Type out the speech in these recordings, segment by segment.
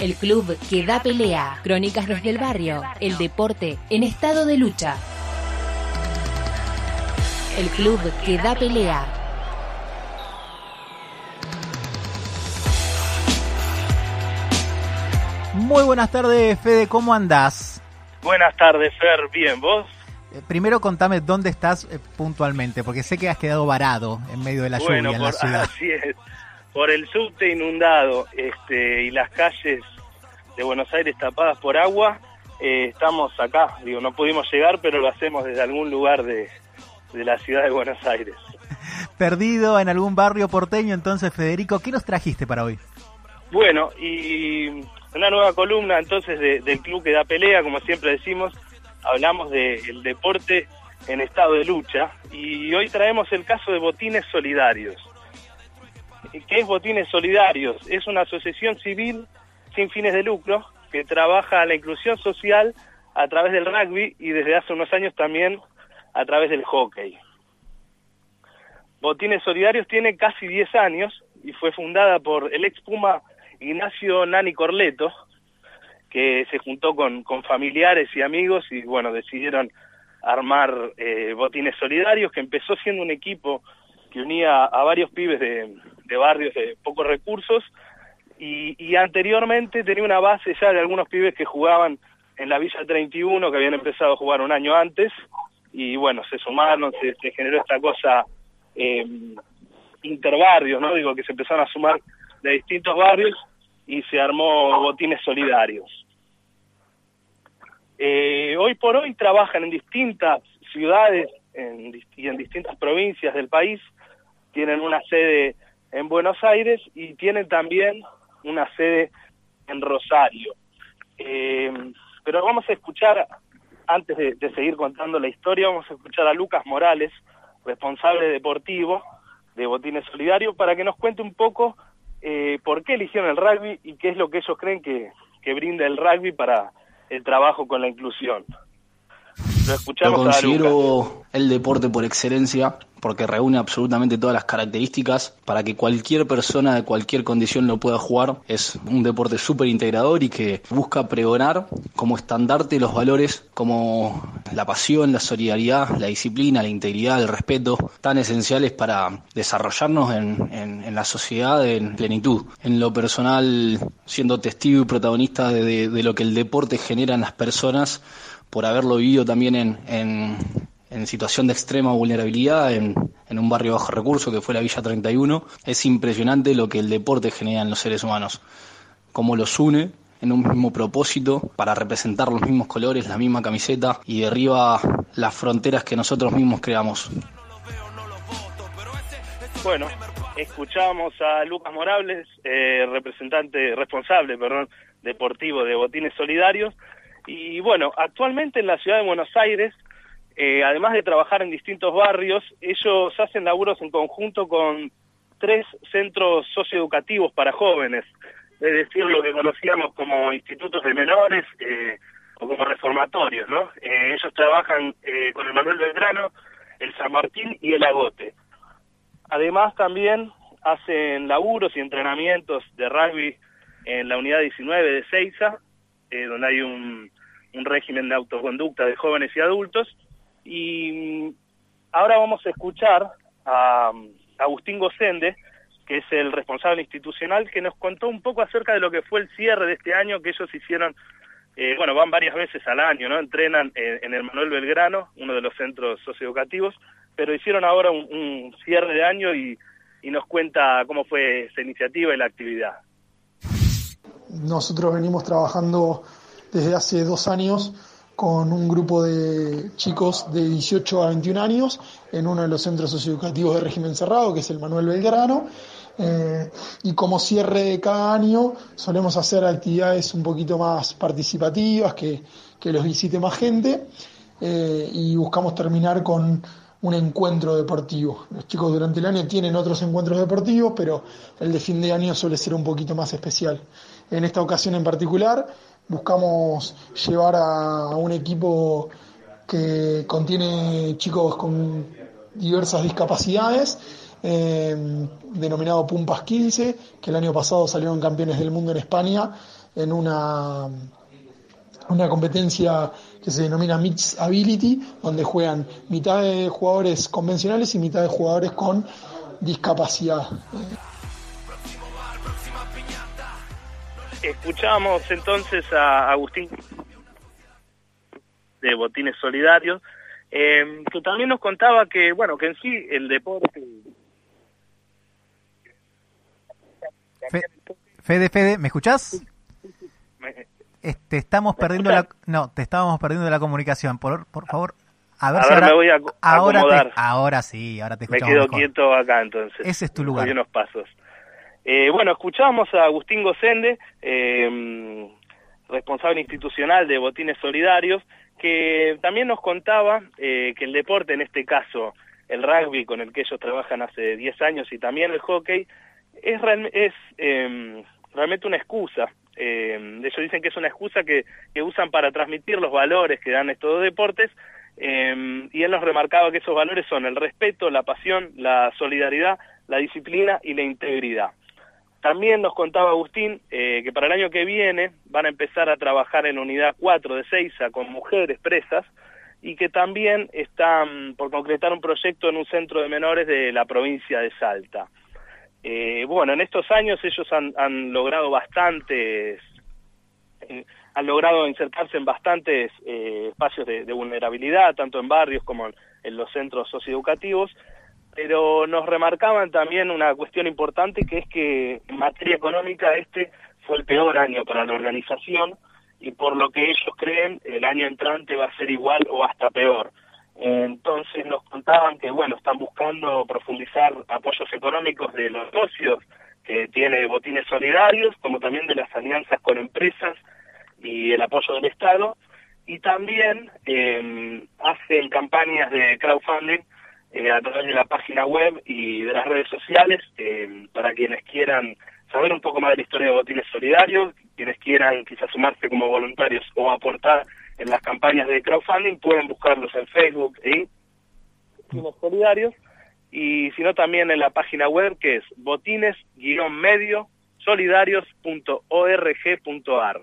El club que da pelea. Crónicas desde el barrio. El deporte en estado de lucha. El club que da pelea. Muy buenas tardes, Fede, ¿cómo andás? Buenas tardes, Fer, bien, ¿vos? Eh, primero contame dónde estás eh, puntualmente, porque sé que has quedado varado en medio de la bueno, lluvia en por, la ciudad. Así es, por el subte inundado este, y las calles de Buenos Aires tapadas por agua, eh, estamos acá, digo, no pudimos llegar, pero lo hacemos desde algún lugar de, de la ciudad de Buenos Aires. Perdido en algún barrio porteño, entonces, Federico, ¿qué nos trajiste para hoy? Bueno, y una nueva columna entonces de- del club que da pelea, como siempre decimos, hablamos del deporte en estado de lucha y hoy traemos el caso de Botines Solidarios. ¿Qué es Botines Solidarios? Es una asociación civil sin fines de lucro que trabaja la inclusión social a través del rugby y desde hace unos años también a través del hockey. Botines Solidarios tiene casi 10 años y fue fundada por el ex Puma Ignacio Nani Corleto, que se juntó con, con familiares y amigos y bueno, decidieron armar eh, Botines Solidarios, que empezó siendo un equipo que unía a varios pibes de, barrios de pocos recursos y, y anteriormente tenía una base ya de algunos pibes que jugaban en la Villa 31, que habían empezado a jugar un año antes, y bueno, se sumaron, se, generó esta cosa eh, interbarrios, ¿no? Digo, que se empezaron a sumar de distintos barrios y se armó Botines Solidarios. Eh, hoy por hoy trabajan en distintas ciudades en, y en distintas provincias del país, tienen una sede en Buenos Aires y tienen también una sede en Rosario. Eh, pero vamos a escuchar, antes de, seguir contando la historia, vamos a escuchar a Lucas Morales, responsable deportivo de Botines Solidario, para que nos cuente un poco eh, por qué eligieron el rugby y qué es lo que ellos creen que, que brinda el rugby para el trabajo con la inclusión. Lo a considero el deporte por excelencia porque reúne absolutamente todas las características para que cualquier persona de cualquier condición lo pueda jugar. Es un deporte súper integrador y que busca pregonar como estandarte los valores como la pasión, la solidaridad, la disciplina, la integridad, el respeto, tan esenciales para desarrollarnos en, en- en la sociedad en plenitud. En lo personal, siendo testigo y protagonista de, de- de lo que el deporte genera en las personas, por haberlo vivido también en, en, situación de extrema vulnerabilidad, en, en un barrio bajo recurso que fue la Villa 31, es impresionante lo que el deporte genera en los seres humanos, cómo los une en un mismo propósito para representar los mismos colores, la misma camiseta y derriba las fronteras que nosotros mismos creamos. Bueno, escuchamos a Lucas Morales, eh, representante, responsable, perdón, deportivo de Botines Solidarios. Y bueno, actualmente en la ciudad de Buenos Aires, eh, además de trabajar en distintos barrios, ellos hacen laburos en conjunto con tres centros socioeducativos para jóvenes, es decir, lo que conocíamos como institutos de menores eh, o como reformatorios, ¿no? Eh, ellos trabajan eh, con el Manuel Belgrano, el San Martín y el Agote. Además también hacen laburos y entrenamientos de rugby en la unidad 19 de Seiza, eh, donde hay un, un régimen de autoconducta de jóvenes y adultos. Y ahora vamos a escuchar a mm, Agustín Gosende, que es el responsable institucional, que nos contó un poco acerca de lo que fue el cierre de este año que ellos hicieron. eh, bueno, van varias veces al año, ¿no? Entrenan en, en el Manuel Belgrano, uno de los centros socioeducativos, pero hicieron ahora un, un cierre de año y, y nos cuenta cómo fue esa iniciativa y la actividad. Nosotros venimos trabajando desde hace dos años con un grupo de chicos de 18 a 21 años en uno de los centros socioeducativos de régimen cerrado, que es el Manuel Belgrano. Eh, y como cierre de cada año solemos hacer actividades un poquito más participativas, que, que los visite más gente, eh, y buscamos terminar con un encuentro deportivo. Los chicos durante el año tienen otros encuentros deportivos, pero el de fin de año suele ser un poquito más especial. En esta ocasión en particular buscamos llevar a, un equipo que contiene chicos con diversas discapacidades eh, denominado Pumpas 15, que el año pasado salieron campeones del mundo en España en una, una competencia que se denomina Mix Ability, donde juegan mitad de jugadores convencionales y mitad de jugadores con discapacidad. Escuchamos entonces a Agustín de Botines Solidarios, eh, que también nos contaba que, bueno, que en sí el deporte... Fede, Fede, ¿me escuchás? Este, estamos perdiendo la no, te estábamos perdiendo la comunicación. Por, por favor, a ver, si ahora, me voy a ahora, ahora sí, ahora te escuchamos Me quedo quieto acá entonces. Ese es tu lugar. Hay unos pasos. Eh, bueno, escuchábamos a Agustín Gosende, eh, responsable institucional de Botines Solidarios, que también nos contaba eh, que el deporte, en este caso el rugby con el que ellos trabajan hace 10 años y también el hockey, es, eh, realmente una excusa eh, ellos dicen que es una excusa que, usan para transmitir los valores que dan estos deportes eh, y él nos remarcaba que esos valores son el respeto, la pasión, la solidaridad, la disciplina y la integridad. También nos contaba Agustín eh, que para el año que viene van a empezar a trabajar en unidad 4 de Seiza con mujeres presas y que también están por concretar un proyecto en un centro de menores de la provincia de Salta. Eh, bueno, en estos años ellos han, logrado bastantes, eh, han logrado insertarse en bastantes espacios de, vulnerabilidad, tanto en barrios como en, los centros socioeducativos, pero nos remarcaban también una cuestión importante que es que en materia económica este fue el peor año para la organización y por lo que ellos creen el año entrante va a ser igual o hasta peor. Entonces nos contaban que, bueno, están buscando profundizar apoyos económicos de los socios que tiene Botines Solidarios, como también de las alianzas con empresas y el apoyo del Estado. Y también eh, hacen campañas de crowdfunding a través de la página web y de las redes sociales eh, para quienes quieran saber un poco más de la historia de Botines Solidarios, quienes quieran quizás sumarse como voluntarios o aportar en las campañas de crowdfunding, pueden buscarlos en Facebook y Botines Solidarios, y si no también en la página web que es botines-medio solidarios.org.ar.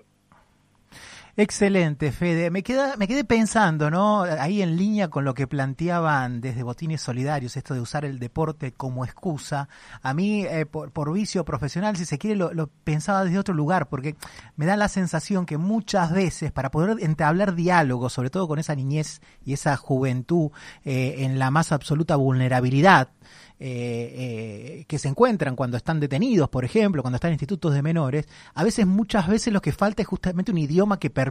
Excelente, Fede. Me, queda, me quedé pensando, ¿no? Ahí en línea con lo que planteaban desde Botines Solidarios, esto de usar el deporte como excusa. A mí, eh, por, vicio profesional, si se quiere, lo, pensaba desde otro lugar, porque me da la sensación que muchas veces, para poder entablar diálogo, sobre todo con esa niñez y esa juventud eh, en la más absoluta vulnerabilidad, eh, que se encuentran cuando están detenidos, por ejemplo, cuando están en institutos de menores, a veces, muchas veces lo que falta es justamente un idioma que permita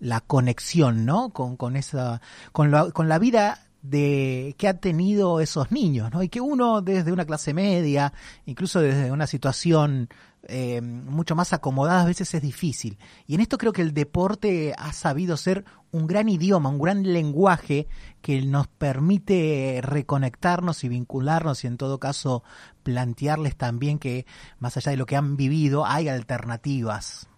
la conexión, ¿no? Con, con esa, con la, con la vida de que han tenido esos niños, ¿no? Y que uno desde una clase media, incluso desde una situación eh, mucho más acomodada, a veces es difícil. Y en esto creo que el deporte ha sabido ser un gran idioma, un gran lenguaje que nos permite reconectarnos y vincularnos y en todo caso plantearles también que más allá de lo que han vivido hay alternativas.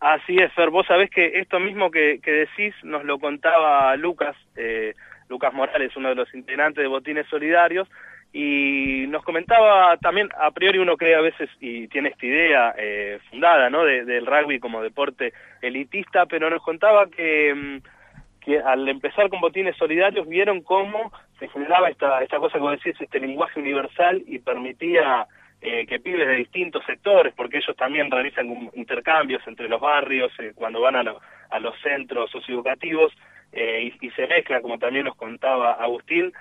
Así es, Fer, vos sabés que esto mismo que, decís nos lo contaba Lucas, eh, Lucas Morales, uno de los integrantes de Botines Solidarios, y nos comentaba también, a priori uno cree a veces, y tiene esta idea eh, fundada, ¿no?, de, del rugby como deporte elitista, pero nos contaba que, que al empezar con Botines Solidarios vieron cómo se generaba esta, esta cosa, como decís, este lenguaje universal y permitía eh, que pibes de distintos sectores, porque ellos también realizan intercambios entre los barrios, eh, cuando van a, lo, a los centros socioeducativos, eh, y, se mezcla, como también nos contaba Agustín,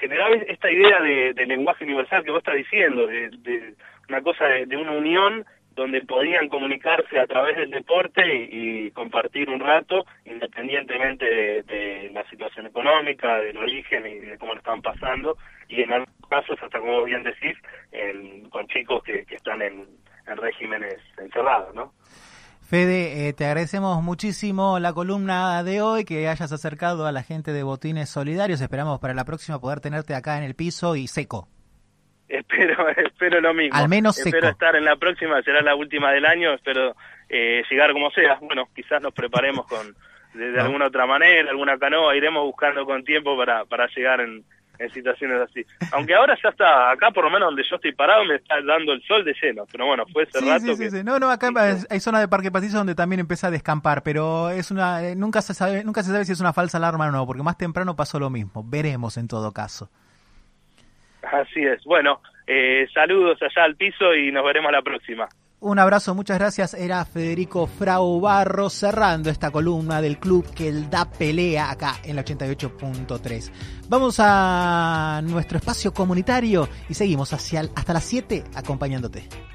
generaba esta idea de, lenguaje universal que vos estás diciendo, de, una cosa de, una unión donde podían comunicarse a través del deporte y, compartir un rato, independientemente de, la situación económica, del origen y de cómo lo estaban pasando, y en algunos casos, hasta como bien decís, en, con chicos que, que están en, en regímenes encerrados, ¿no? Fede, eh, te agradecemos muchísimo la columna de hoy, que hayas acercado a la gente de Botines Solidarios. Esperamos para la próxima poder tenerte acá en el piso y seco. Espero, espero lo mismo. Al menos seco. Espero estar en la próxima, será la última del año, espero eh, llegar como sea. Bueno, quizás nos preparemos con de, de no. alguna otra manera, alguna canoa, iremos buscando con tiempo para, para llegar en, en situaciones así. Aunque ahora ya está, acá por lo menos donde yo estoy parado me está dando el sol de lleno, pero bueno, fue ese Sí, rato sí, que... sí, sí. No, no, acá hay zona de Parque Patricio donde también empieza a descampar, pero es una eh, nunca se sabe nunca se sabe si es una falsa alarma o no, porque más temprano pasó lo mismo. Veremos en todo caso. Así es. Bueno, eh, saludos allá al piso y nos veremos la próxima. Un abrazo, muchas gracias. Era Federico Frau Barro cerrando esta columna del club que él da pelea acá en la 88.3. Vamos a nuestro espacio comunitario y seguimos hacia hasta las 7 acompañándote.